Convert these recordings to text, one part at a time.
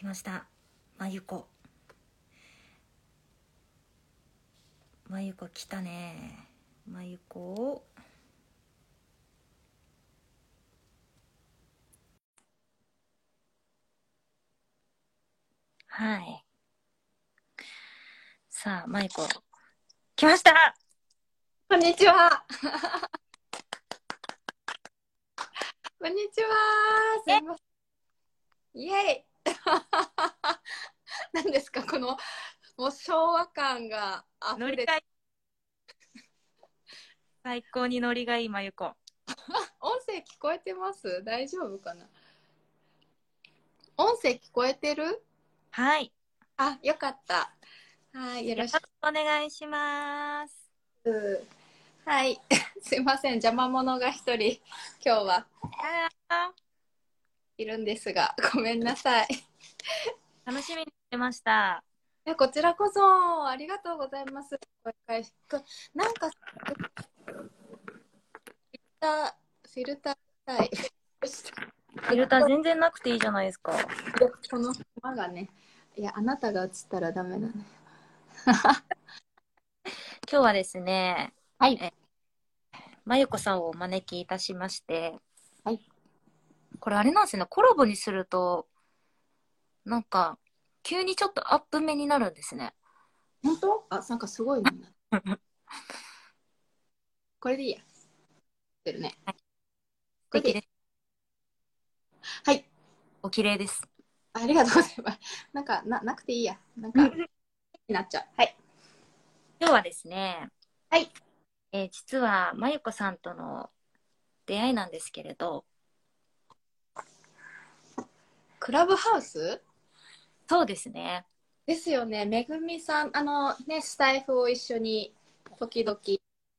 来ましたまゆこまゆこ来たねまゆこをはいさあまゆこ来ましたこんにちは。こんにちは。すいません。イェイ。何ですか、この、もう昭和感が溢れて。最高にノリがいいまゆこ音声聞こえてます？大丈夫かな？音声聞こえてる？はいあ、よかった。はい、よろしく。お願いしますはい。すいません。邪魔者が一人、今日はあいるんですが、ごめんなさい。ー 楽しみにしてました。えこちらこそありがとうございます。なんかフィルターフィルターしたい。フィルター全然なくていいじゃないですか。この馬がね、いやあなたが映ったらダメだね。今日はですねはい。えまゆこさんをお招きいたしまして。はい。これあれなんですよね。コラボにするとなんか急にちょっとアップ目になるんですね本当？あなんかすごいな。これでいいや。てるね。素これで敵ですはい。お綺麗ですありがとうございます。なんかななくていいや。なんか になっちゃう。はい。今日はですねはい。えー実はまゆこさんとの出会いなんですけれどクラブハウス？そうですねですよね。めぐみさんあのねスタイフを一緒に時々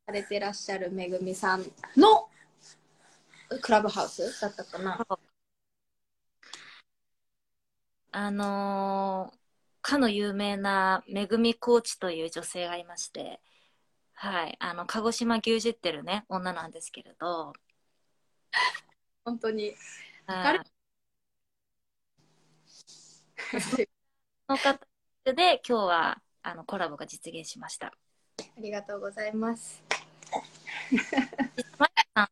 されてらっしゃるめぐみさんのクラブハウスだったかな？あのーかの有名なめぐみコーチという女性がいまして、はい、あの、鹿児島牛耳ってるね、女なんですけれど、本当に。はい の方で今日はあのコラボが実現しました。ありがとうございます。まゆさん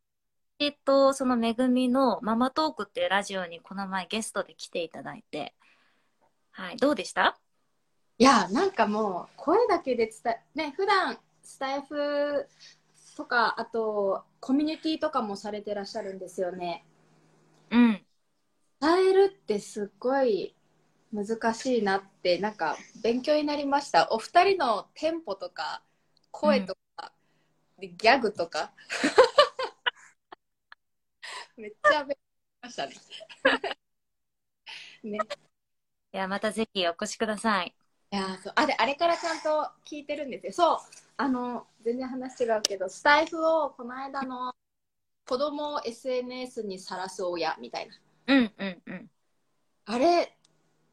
えっと、そのめぐみのママトークっていうラジオにこの前ゲストで来ていただいて、はい、どうでした？いやなんかもう声だけで伝えね普段スタイフとかあとコミュニティとかもされてらっしゃるんですよね。うん。伝えるってすっごい難しいなってなんか勉強になりました。お二人のテンポとか声とか、でギャグとか。めっちゃ勉強しましたね。ね。いや、またぜひお越しください。いやーそう。あれあれからちゃんと聞いてるんですよ。そう。あの全然話違うけどスタイフをこの間の子供を SNS にさらす親みたいな。うんうんうん。あれ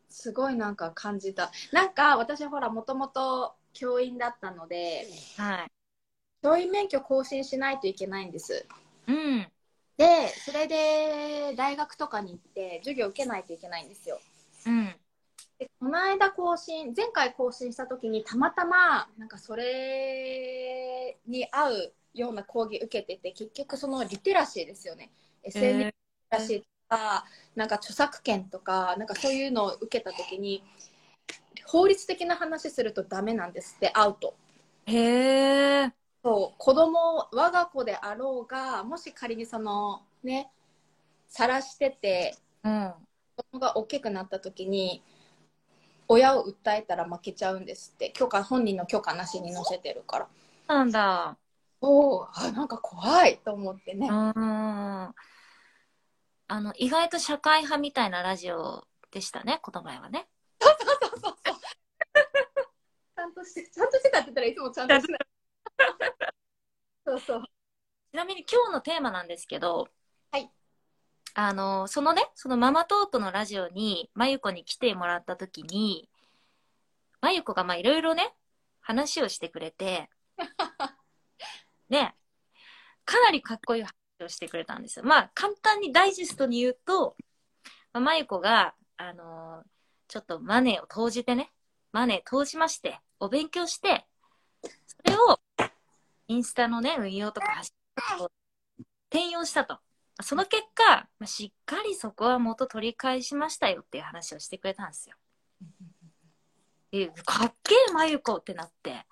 すごいなんか感じたなんか私ほらもともと教員だったのではい。教員免許更新しないといけないんですうん。でそれで大学とかに行って授業受けないといけないんですようん。でこの間更新前回更新した時にたまたまなんかそれに合うような講義受けてて結局そのリテラシーですよね SNS リテラシーとかなんか著作権とかなんかそういうのを受けた時に法律的な話するとダメなんですってアウトへえ。そう子供我が子であろうがもし仮にそのね晒しててうん。子供が大きくなった時に親を訴えたら負けちゃうんですって許可本人の許可なしに載せてるからなんだ。おおあなんか怖いと思ってね、うん。あの、意外と社会派みたいなラジオでしたね、この前はね。そうそうそうちゃんとしてちゃんとしてたって言ったらいつもちゃんとしてない そうそうちなみに今日のテーマなんですけど、はい。あの、そのね、そのママトークのラジオに、まゆこに来てもらった時に、まゆこがまあいろいろね、話をしてくれて、ね、かなりかっこいい話をしてくれたんですよ。まあ、簡単にダイジェストに言うと、まあ、まゆこが、あの、ちょっとマネーを投じてね、マネー投じまして、お勉強して、それをインスタのね、運用とか発信とかを転用したと。その結果、まあしっかりそこは元取り返しましたよっていう話をしてくれたんですよ。え、かっけえ、まゆこってなって。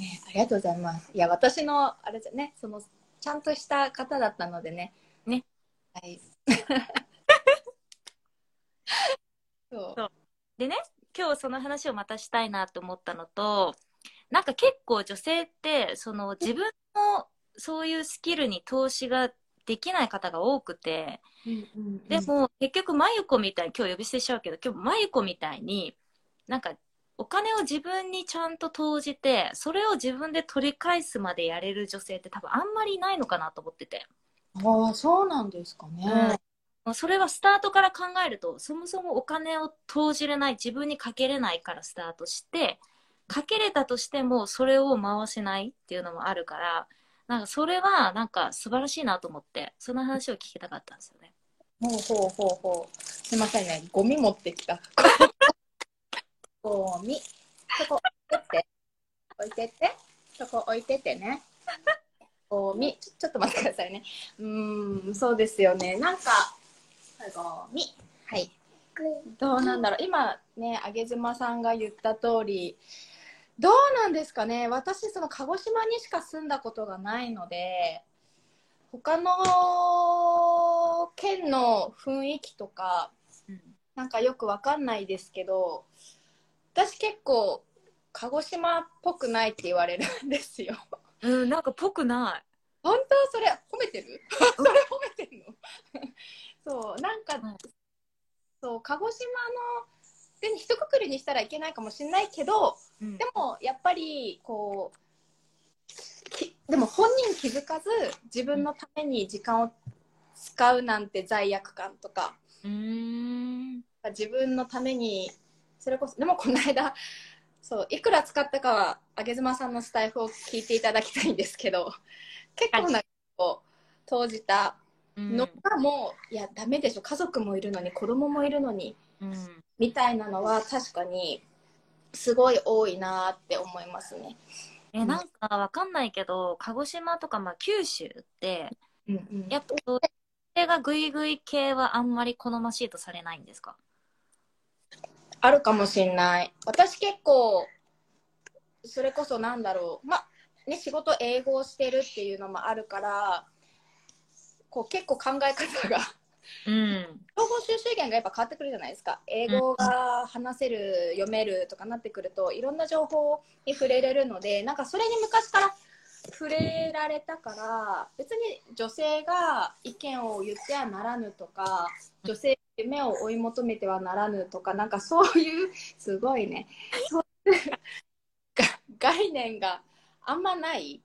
ね、ありがとうございます。いや、私の、あれじゃね、その、ちゃんとした方だったのでね。ね。はい。そう。でね、今日その話をまたしたいなと思ったのと、なんか結構女性って、その自分のそういうスキルに投資ができない方が多くて、でも結局まゆこみたいに、今日呼び捨てしちゃうけど、今日まゆこみたいに、なんかお金を自分にちゃんと投じて、それを自分で取り返すまでやれる女性って多分あんまりいないのかなと思ってて。ああ、そうなんですかね。もうそれはスタートから考えると、そもそもお金を投じれない、自分にかけれないからスタートして、かけれたとしても、それを回せないっていうのもあるから、なんかそれはなんか素晴らしいなと思って、その話を聞きたかったんですよね。ほうほうほうほう。すいませんね、ゴミ持ってきた。ゴミ。そこ置いてって。置いてって。そこ置いてってね。ゴミ。ちょちょっと待ってくださいね。うーん、そうですよね。なんか、ゴミ。はい。どうなんだろう。今ね、あげずまさんが言った通り、どうなんですかね。私、その鹿児島にしか住んだことがないので、他の県の雰囲気とか、なんかよくわかんないですけど、私結構、鹿児島っぽくないって言われるんですよ。うん、なんかぽくない。本当？それ褒めてる？それ褒めてるの？そう、なんか、うんそう、鹿児島の、で一括りにしたらいけないかもしれないけど、うんでもやっぱりこうきでも本人気づかず自分のために時間を使うなんて罪悪感とかうーん。自分のためにそれこそでもこの間そういくら使ったかはあげずまさんのスタイフを聞いていただきたいんですけど結構なこう投じたうんのがもう、いやダメでしょ家族もいるのに子供もいるのにうん。みたいなのは確かにすごい多いなって思いますね。え、なんかわかんないけど、鹿児島とか、まあ九州って、うんうんやっぱそれがグイグイ系はあんまり好ましいとされないんですか？あるかもしんない。私結構、それこそなんだろう。まあ、ね、仕事英語をしてるっていうのもあるから、こう結構考え方が、うん。情報収集源がやっぱ変わってくるじゃないですか。英語が話せる、読めるとかなってくると、いろんな情報に触れれるので、なんかそれに昔から触れられたから、別に女性が意見を言ってはならぬとか、女性夢を追い求めてはならぬとか、なんかそういう、すごいね、そういうが概念があんまない。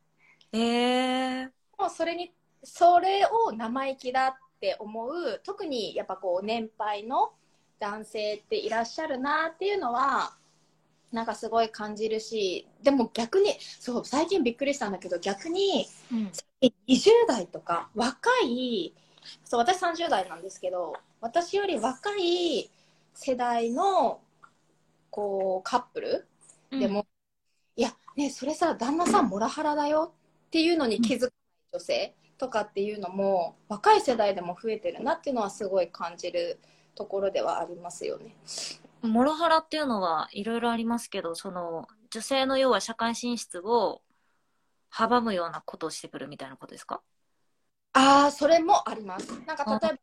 えー。もうそれにそれを生意気だって思う特にやっぱこう年配の男性っていらっしゃるなっていうのはなんかすごい感じるしでも逆にそう最近びっくりしたんだけど逆にうん。20代とか若いそう私30代なんですけど私より若い世代のこうカップルでも、いやねそれさ旦那さんモラハラだよっていうのに気づかない女性とかっていうのも若い世代でも増えてるなっていうのはすごい感じるところではありますよね。モラハラっていうのはいろいろありますけど、その女性の要は社会進出を阻むようなことをしてくるみたいなことですか？ああそれもあります。なんか例え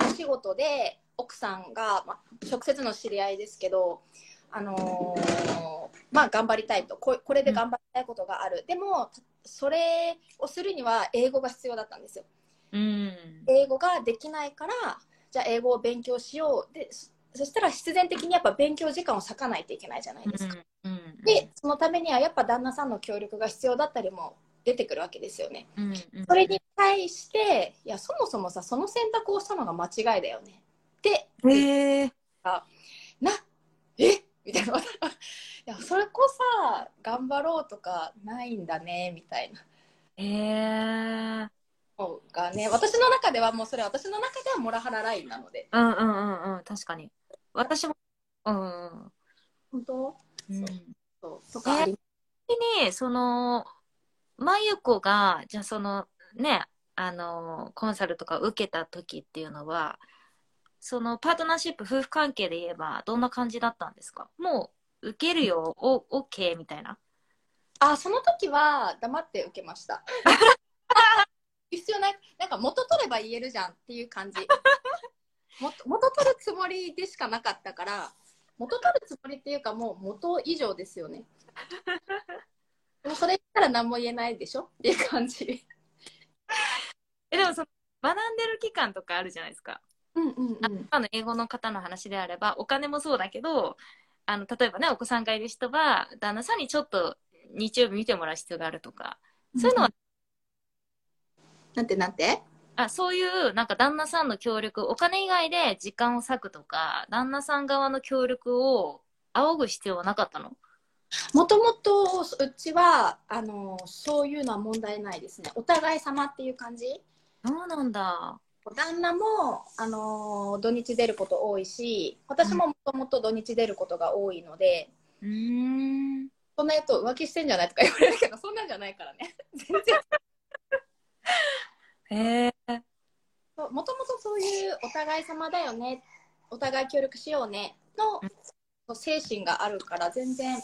ばお仕事で奥さんが、まあ、直接の知り合いですけどあのーまあ頑張りたいとここれで頑張りたいことがある、でもそれをするには英語が必要だったんですよ。うん。英語ができないからじゃあ英語を勉強しようでそそしたら必然的にやっぱ勉強時間を割かないといけないじゃないですか、うん。うん。でそのためにはやっぱ旦那さんの協力が必要だったりも出てくるわけですよねうん。それに対していやそもそもさその選択をしたのが間違いだよねってへえ。なえ？みたいな いやそれこそ頑張ろうとかないんだねみたいなへえ。のがね私の中ではもうそれ私の中ではモラハララインなのでうんうんうんうん。確かに。私も、うん。本当？うんそうとかありに、その、まゆこが、じゃあその、ね、あの、コンサルとか受けた時っていうのは、そのパートナーシップ、夫婦関係で言えば、どんな感じだったんですか？もう、受けるよ、お、OK みたいな。あその時は黙って受けました。必要ない。なんか元取れば言えるじゃんっていう感じ。元元取るつもりでしかなかったから元取るつもりっていうかもう元以上ですよね でもそれ言ったら何も言えないでしょ？っていう感じ。え、でもその、学んでる期間とかあるじゃないですか。うんうんうん。あの英語の方の話であればお金もそうだけどあの例えばねお子さんがいる人は旦那さんにちょっと日曜日見てもらう必要があるとか。そういうのは、なんてなんて？あそういうなんか旦那さんの協力お金以外で時間を割くとか旦那さん側の協力を仰ぐ必要はなかったの？もともとうちはあのそういうのは問題ないですね。お互い様っていう感じ。そうなんだ。旦那も、あの土日出ること多いし私ももともと土日出ることが多いので、うーん。そんなやつ浮気してんじゃないとか言われるけどそんなんじゃないからね。全然。へえもともとそういうお互い様だよね。お互い協力しようね。の精神があるから全然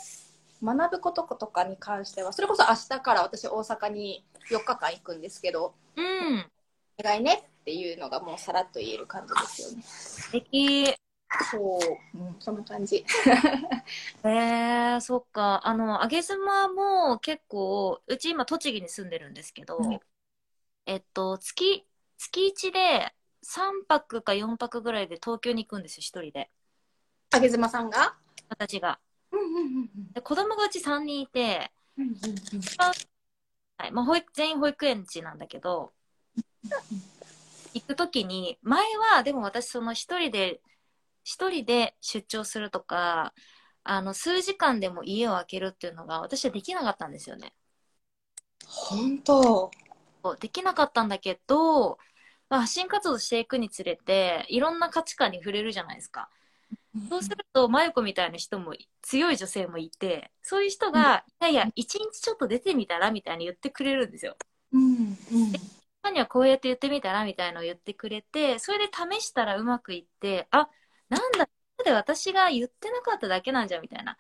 学ぶこととかに関してはそれこそ明日から私大阪に4日間行くんですけどうん。お願いねっていうのがもうさらっと言える感じですよね。素敵。そう、うん、そんな感じ。へ えそっか。あの上妻も結構うち今栃木に住んでるんですけど、うん。えっと月月1で3泊か4泊ぐらいで東京に行くんですよ一人で。影妻さんが？私がで子供がうち3人いて、うんうんはい。まあ、保育全員保育園児なんだけど行く時に前はでも私その一人で一人で出張するとかあの数時間でも家を空けるっていうのが私はできなかったんですよね。本当。できなかったんだけど、まあ、発信活動していくにつれていろんな価値観に触れるじゃないですかそうすると、まゆこみたいな人も、強い女性もいて、そういう人が、いやいや、一日ちょっと出てみたらみたいに言ってくれるんですよ。うんうん他にはこうやって言ってみたらみたいなのを言ってくれて、それで試したらうまくいって、あ、なんだ、で私が言ってなかっただけなんじゃみたいな。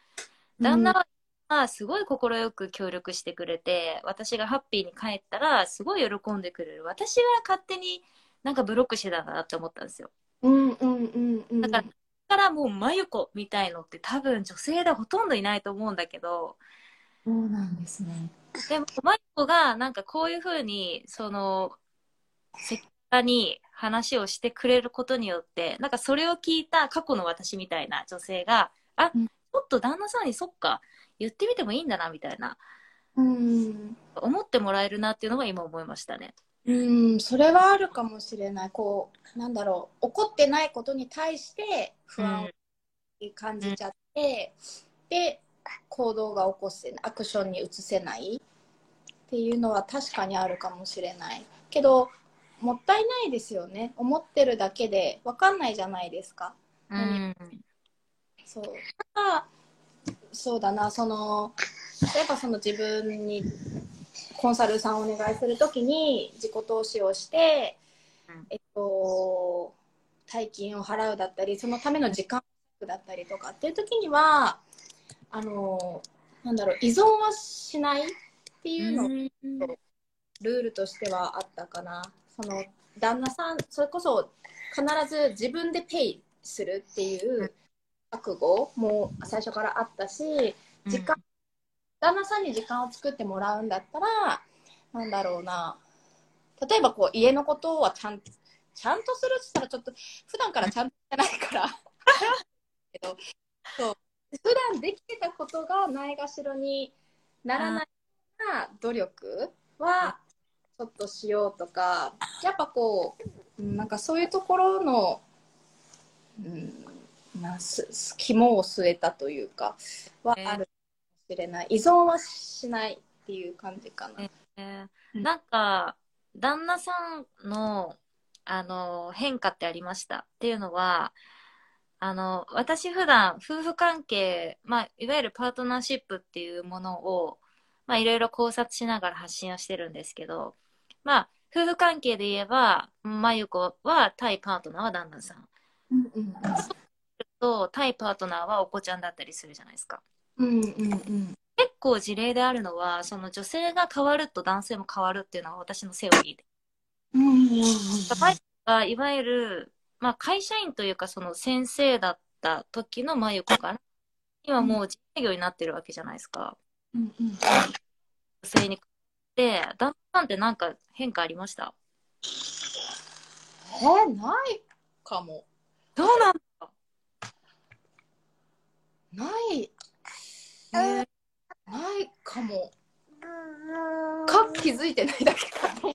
旦那は、すごい快く協力してくれて、私がハッピーに帰ったら、すごい喜んでくれる。私は勝手になんかブロックしてたんだなって思ったんですよ。うんうんうんうんだから、だからもう、まゆこみたいのって多分女性でほとんどいないと思うんだけど、そうなんですね。でも、まゆこがなんかこういうふうに、その、せっかに話をしてくれることによって、なんかそれを聞いた過去の私みたいな女性が、あ、うん。ちょっと旦那さんにそっか、言ってみてもいいんだな、みたいな、うん。思ってもらえるなっていうのが今思いましたね。うんそれはあるかもしれない。こうなんだろう。怒ってないことに対して不安を感じちゃって、で行動が起こせアクションに移せない。っていうのは確かにあるかもしれない。けどもったいないですよね。思ってるだけで分かんないじゃないですか。うん。そう。ただそうだな。その例えばその自分にコンサルさんをお願いするときに自己投資をして、うん。えっと大金を払うだったりそのための時間だったりとかっていう時にはあのなんだろう依存はしないっていうのうん。ルールとしてはあったかな。その旦那さんそれこそ必ず自分でペイするっていう覚悟も最初からあったし時間、旦那さんに時間を作ってもらうんだったらなんだろうな。例えばこう家のことはちゃんちゃんとするって言ったらちょっと普段からちゃんとしてないから。け どそう。普段できてたことがないがしろにならないような努力はちょっとしようとかやっぱこううんなんかそういうところの、うん、なすす肝を据えたというかはあるしれない依存はしないっていう感じかな。えーうんなんか、旦那さんの、あの、変化ってありましたっていうのは、あの、私普段夫婦関係、まあ、いわゆるパートナーシップっていうものを、まあ、いろいろ考察しながら発信をしてるんですけど、まあ、夫婦関係で言えば、まゆこは対パートナーは旦那さん。うんうんと、対パートナーはお子ちゃんだったりするじゃないですか。うんうんうん。結構事例であるのは、その女性が変わると男性も変わるっていうのは私のセオリーで。うんうんうんがいわゆる、まあ、会社員というかその先生だった時の真由子から今もう自営業になってるわけじゃないですか。うんうん女性にで旦那さんって何か変化ありました？えーないかも。どうなんだないえーないかも。か気づいてないだけかと思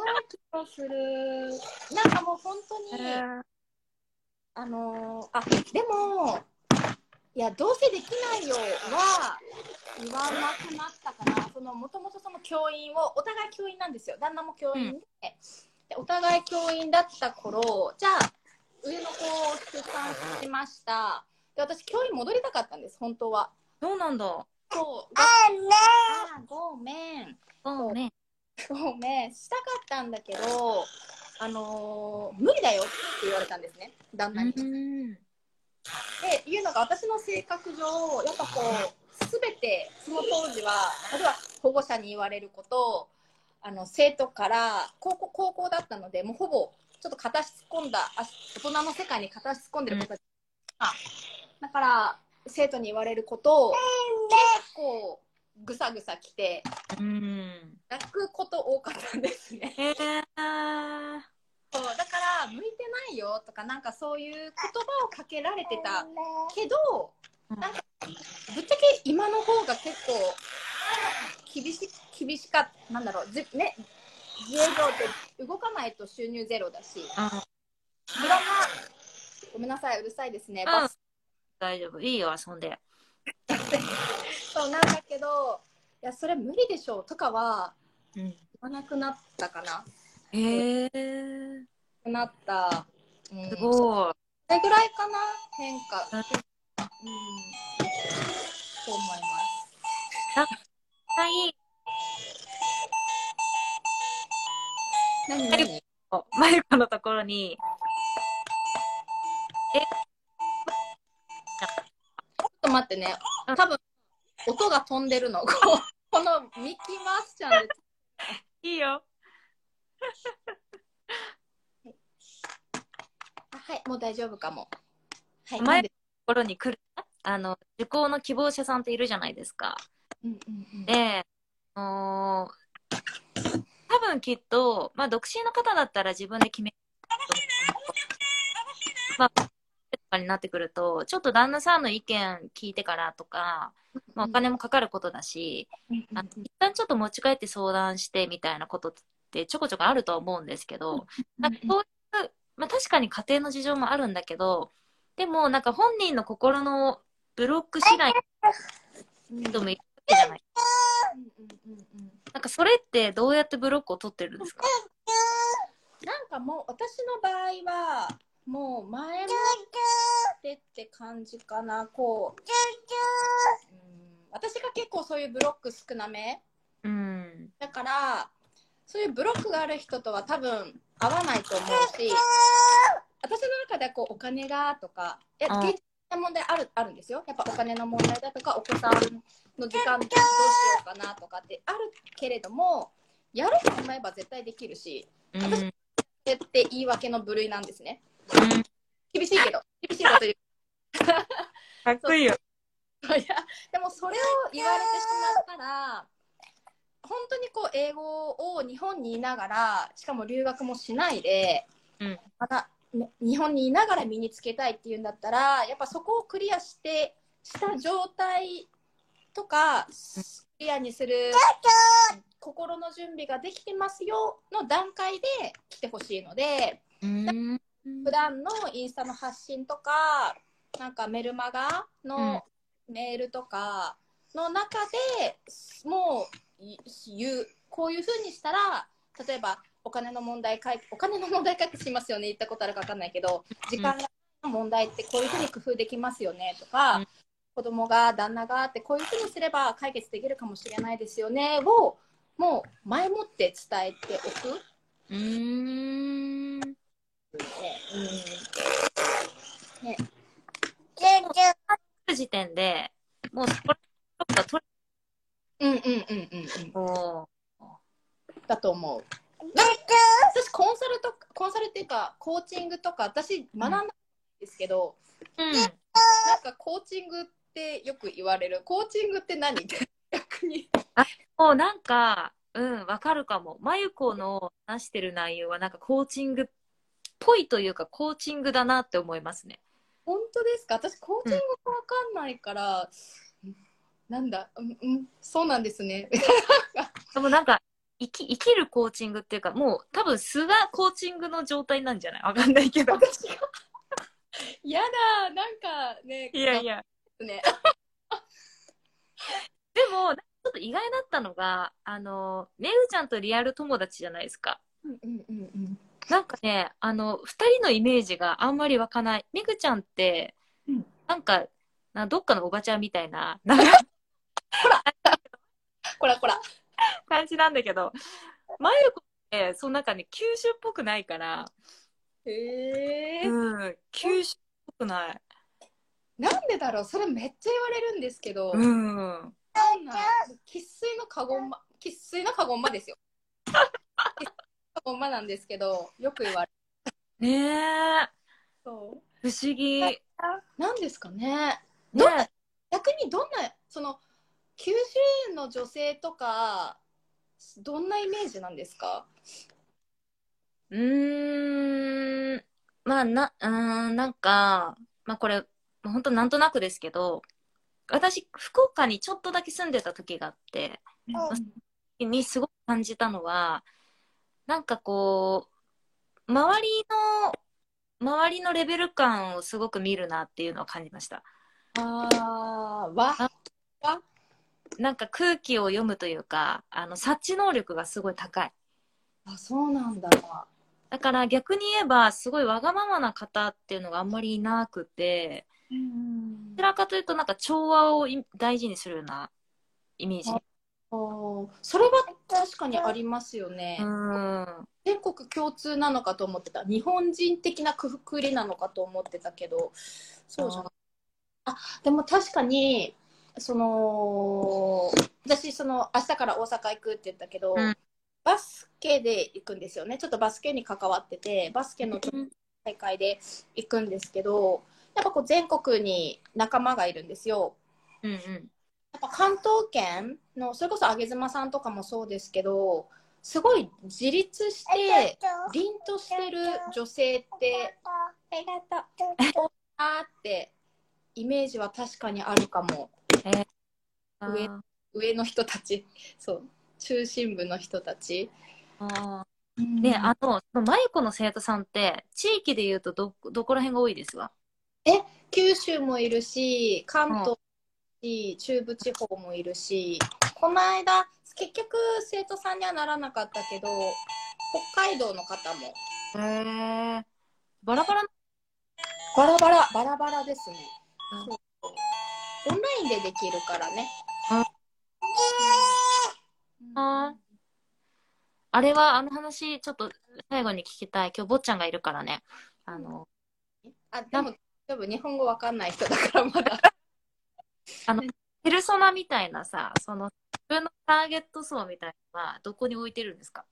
うない気がする。なんかもう本当に、あのーあでもいやどうせできないよは言わなくなったかなそのもともとその教員をお互い教員なんですよ。旦那も教員で,、でお互い教員だった頃じゃあ上の子を出産しましたで私教員戻りたかったんです本当は。そうなんだ。そう。あごめん。そうねごめん。したかったんだけどあのー無理だよって言われたんですね。旦那に。うん。っていうのが私の性格上やっぱこう全てその当時は例えば保護者に言われることあの生徒から高校高校だったのでもうほぼちょっと片足突っ込んだあ大人の世界に片足突っ込んでる子たち、あだから生徒に言われることを結構ぐさぐさきてうん。泣くこと多かったんですね。そうだから向いてないよとかなんかそういう言葉をかけられてた。けどなんかぶっちゃけ今の方が結構厳し厳しかった。なんだろう。じね自営業って動かないと収入ゼロだし。いろんなごめんなさいうるさいですね、うん。バス大丈夫。いいよ遊んで。そうなんだけどいやそれ無理でしょうとかはうん言わなくなったかな。へえなった、うん、すそごい。れぐらいかな変化。うん。うん。そう思います。はい何？何？まゆこのところに。ちょっと待ってね。多分音が飛んでるの。このミキーマウスちゃんで。いいよ。あ はいもう大丈夫かも。はい。前なんで？ところに来るあの受講の希望者さんっているじゃないですか。うんうんうん。で、あのー多分きっと、まあ、独身の方だったら自分で決める。まあ、とかになってくると、ちょっと旦那さんの意見聞いてからとか、まあ、お金もかかることだし、あの一旦ちょっと持ち帰って相談してみたいなことってちょこちょこあるとは思うんですけど、なんかそういう、まあ、確かに家庭の事情もあるんだけど、でもなんか本人の心のブロック次第もいるわけじゃない。なんかそれってどうやってブロックを取ってるんですか？なんかもう私の場合はもう前もってって感じかなこう、うん、私が結構そういうブロック少なめうん。だからそういうブロックがある人とは多分合わないと思うし私の中ではこうお金がとかいやあ現実な問題あるあるんですよやっぱお金の問題だとかお子さんの時間どうしようかなとかってあるけれどもやろうと思えば絶対できるしうん。それって言い訳の部類なんですね厳しいけど厳しいこと言うかっこいいよ。いやでもそれを言われてしまったら本当にこう英語を日本にいながらしかも留学もしないで、うんまたね日本にいながら身につけたいっていうんだったらやっぱそこをクリアしてした状態とかクリアにする心の準備ができてますよの段階で来てほしいので。うん。普段のインスタの発信とかなんかメルマガのメールとかの中で、もうい言うこういうふうにしたら例えばお金の問題解お金の問題解決しますよね言ったことあるか分かんないけど時間の問題ってこういうふうに工夫できますよねとか、うん子供が旦那がってこういうふうにすれば解決できるかもしれないですよねをもう前もって伝えておく。うーん。ねうんね時点で、もうそこどっか取うんうんうんうんうんおだと思う。私コンサルとかコンサルっていうかコーチングとか私学んだんですけど、うん。なんかコーチングってよく言われるコーチングって何って逆にもうなんか、うん、わかるかも。まゆこの話してる内容はなんかコーチングっぽいというか、コーチングだなって思いますね。本当ですか？私コーチングがわかんないから、なんだうんうんそうなんですね でもなんか、生き、生きるコーチングっていうか、もう多分素がコーチングの状態なんじゃない？わかんないけど。私が？やだなんかねいやいや。ね でも、ちょっと意外だったのが、あの、めぐちゃんとリアル友達じゃないですか。うんうんうんうんなんかね、あの、二人のイメージがあんまり湧かない。めぐちゃんって、うんなんか、などっかのおばちゃんみたいな、なんかこらこら感じなんだけど、まゆこって、その中に九州っぽくないから、へえ、うん、九州っぽくない。なんでだろう？それめっちゃ言われるんですけど、うん。生粋のカゴンマ生粋のカゴンマですよカゴンマなんですけどよく言われる。ねえ、そう。不思議。ねなんですかね。どんな逆にどんなその九州の女性とかどんなイメージなんですか？うーん、まあ、な、うーん、なんか、まあこれ、本当なんとなくですけど、私、福岡にちょっとだけ住んでた時があって、にすごく感じたのは、なんかこう、周りの、周りのレベル感をすごく見るなっていうのを感じました。ああわわ？なんか空気を読むというか、あの、察知能力がすごい高い。あそうなんだだから逆に言えば、すごいわがままな方っていうのがあんまりいなくて、うんどちらかというとなんか調和をい大事にするようなイメージ。それは確かにありますよね、うん。全国共通なのかと思ってた。日本人的なくくりなのかと思ってたけどそうじゃないあでも確かにその私その明日から大阪行くって言ったけど、うん。バスケで行くんですよね。ちょっとバスケに関わっててバスケの大会で行くんですけどやっぱこう全国に仲間がいるんですよ。うんうん。やっぱ関東圏のそれこそ上妻さんとかもそうですけどすごい自立して凛としてる女性ってあーってイメージは確かにあるかも。上上の人たち。そう。中心部の人たち。あー。ね、あの、そのまゆこの生徒さんって、地域で言うとど、どこら辺が多いですか？九州もいるし関東し中部地方もいるしこの間結局生徒さんにはならなかったけど北海道の方も。へえ。バラバラバラバラバラバラですね。う。んオンラインでできるからね。あああれは、あの話、ちょっと最後に聞きたい。今日、坊ちゃんがいるからね。あの、あでも多分日本語わかんない人だからまだペルソナみたいなさ、その、自分のターゲット層みたいなのは、どこに置いてるんですか？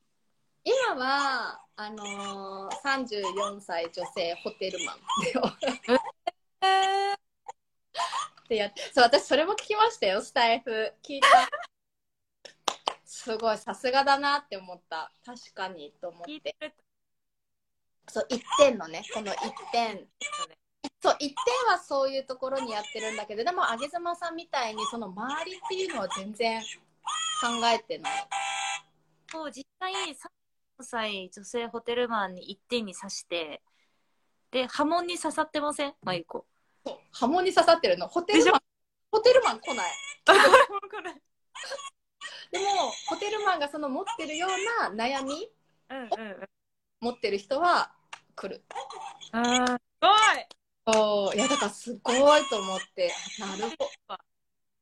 今はあのー、34歳女性ホテルマンってそう私それも聞きましたよスタイフ。聞いた。すごいさすがだなって思った。確かにと思って。そう1点のねこの1点そう1点はそういうところにやってるんだけどでも上妻さんみたいにその周りっていうのは全然考えてない。と、実際、3歳女性ホテルマンに一点に刺して、で、波紋に刺さってません？まゆこ。そう波紋に刺さってるの。ホテルマンホテルマン来ない。でもホテルマンがその持ってるような悩みうんうんうん。持ってる人は来る。あー、すごいそう。いやだからすごいと思って。なるほど。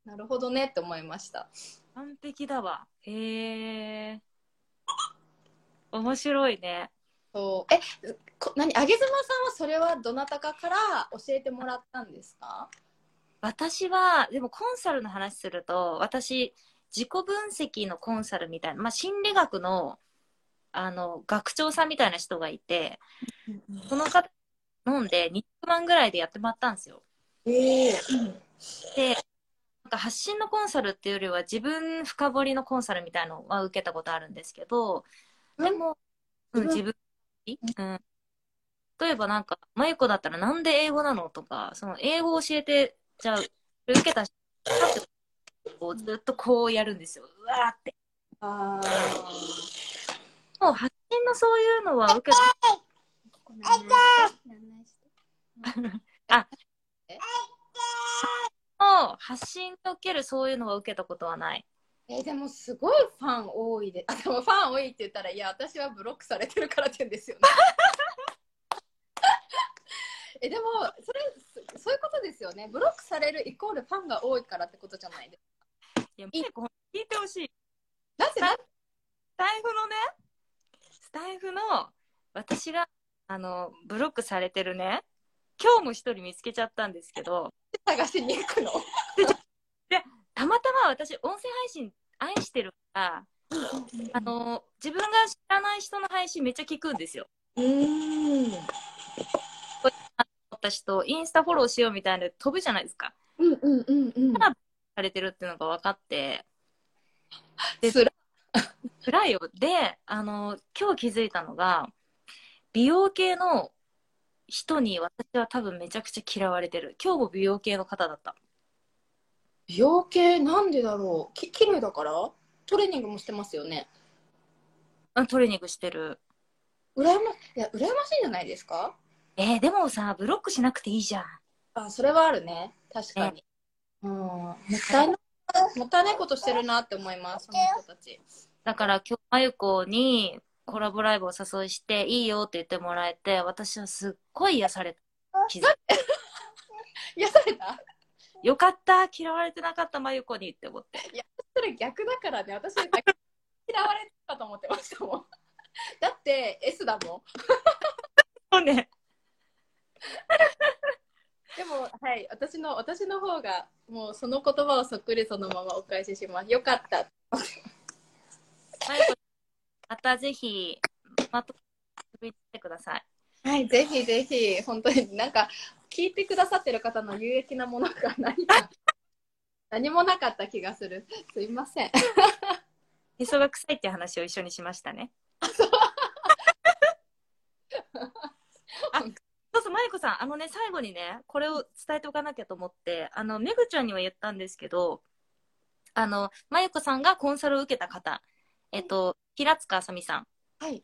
なるほどねって思いました。完璧だわ。へえ。面白いね。そう。えこ何？あげずまさんはそれはどなたかから教えてもらったんですか？私は、でもコンサルの話すると、私、自己分析のコンサルみたいな、まあ、心理学の、あの、学長さんみたいな人がいて、その方飲んで200万ぐらいでやってもらったんですよ。ええで、なんか発信のコンサルっていうよりは自分深掘りのコンサルみたいのは受けたことあるんですけど、でも、うん、自分、うん。例えばなんか、まゆこだったらなんで英語なのとか、その英語を教えて、じゃあ、受けた人こうずっとこうやるんですよ。うわーって。あもう発信のそういうのは受けた、あの発信におけるそういうのは受けたことはない。えでもすごいファン多いであでもファン多いって言ったらいや私はブロックされてるからって言うんですよねえでもそれそういうことですよねブロックされるイコールファンが多いからってことじゃないですかいや、結構聞いてほしい。なぜなスタイフのね、スタイフの私があのブロックされてるね、今日も一人見つけちゃったんですけど、探しに行くの？たまたま私、音声配信愛してるから、あの自分が知らない人の配信めっちゃ聞くんですよ。うん。私とインスタフォローしようみたいな飛ぶじゃないですか。うんうんうんうん。されてるっていうのが分かって、つら。辛いよ。で、あの、今日気づいたのが、美容系の人に私は多分めちゃくちゃ嫌われてる。今日も美容系の方だった。美容系なんでだろう。き綺麗だから？トレーニングもしてますよね。うんトレーニングしてる。羨まいや羨ましいんじゃないですか？えーでもさ、ブロックしなくていいじゃん。あそれはあるね。確かに、うん。もったいないもったいないことしてるなって思いますその人たち。だから今日、まゆこにコラボライブをお誘いして、いいよって言ってもらえて、私はすっごい癒された。癒された？よかった。嫌われてなかった。まゆこにって思って。それ逆だからね。私 嫌われたと思ってましたもん。だって S だもん。そうね。でもはい。私の私の方がもうその言葉をそっくりそのままお返しします。よかった。まゆこ、またぜひ、また遊びに来てください。はいぜひぜひ。本当になんか聞いてくださってる方の有益なものが何か 何もなかった気がする。すいません。へそが臭いって話を一緒にしましたね。あそう。そう、まゆこさん、あのね、最後にね、これを伝えておかなきゃと思って、あの、めぐちゃんには言ったんですけど、あの、まゆこさんがコンサルを受けた方、えっと、平塚あさみさん。はい。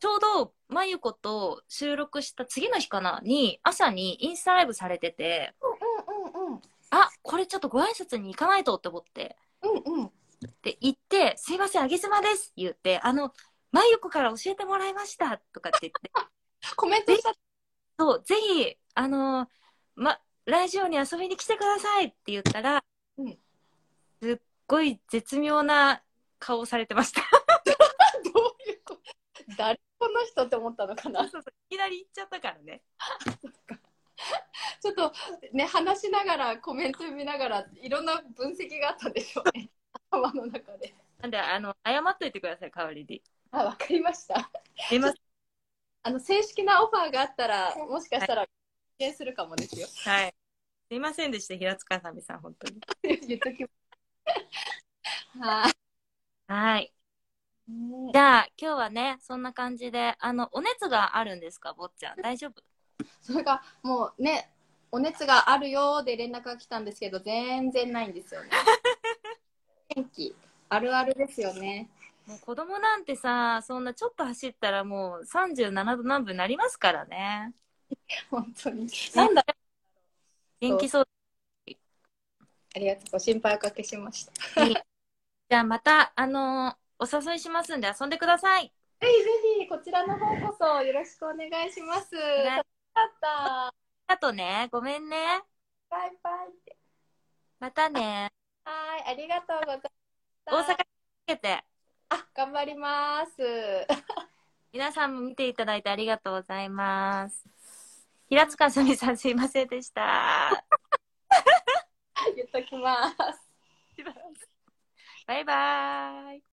ちょうど、まゆこと収録した次の日かな？に、朝にインスタライブされてて、うんうんうんあ、これちょっとご挨拶に行かないとって思って、うんうん。で、行って、すいません、あげずまです。言って、あの、まゆこから教えてもらいましたとかって言って、コメントした。そう、ぜひ、あの、ま、ラジオに遊びに来てくださいって言ったら、うん。すっごい絶妙な顔をされてました。どういうこと？誰この人って思ったのかな？そうそういきなり言っちゃったからね。ちょっとね話しながらコメント見ながらいろんな分析があったんでしょうね頭の中でなんで、あの、謝っといてください、代わりに。あわかりましたすいません。あの正式なオファーがあったらもしかしたら実現するかもですよはい。すいませんでした、平塚あさみさん、本当に。言っときますはい。はい。じゃあ、今日はね、そんな感じで、あの、お熱があるんですか、坊ちゃん？大丈夫？それがもうねお熱があるよで連絡が来たんですけど全然ないんですよね。天気あるあるですよね。もう子供なんてさ、そんなちょっと走ったらもう37度南部になりますからね。本当に。なんだ元気そう。ありがとう。ご心配おかけしましたじゃあまた、あのお誘いしますんで遊んでください。ぜひぜひ、こちらの方こそよろしくお願いします。願い楽しかった。あとね、ごめんね。バイバイって。またね。はい、ありがとうござい大ました。阪に向けて、あ、頑張ります。皆さんも見ていただいてありがとうございます。平塚あさみさんすいませんでした。言っときます。バイバーイ。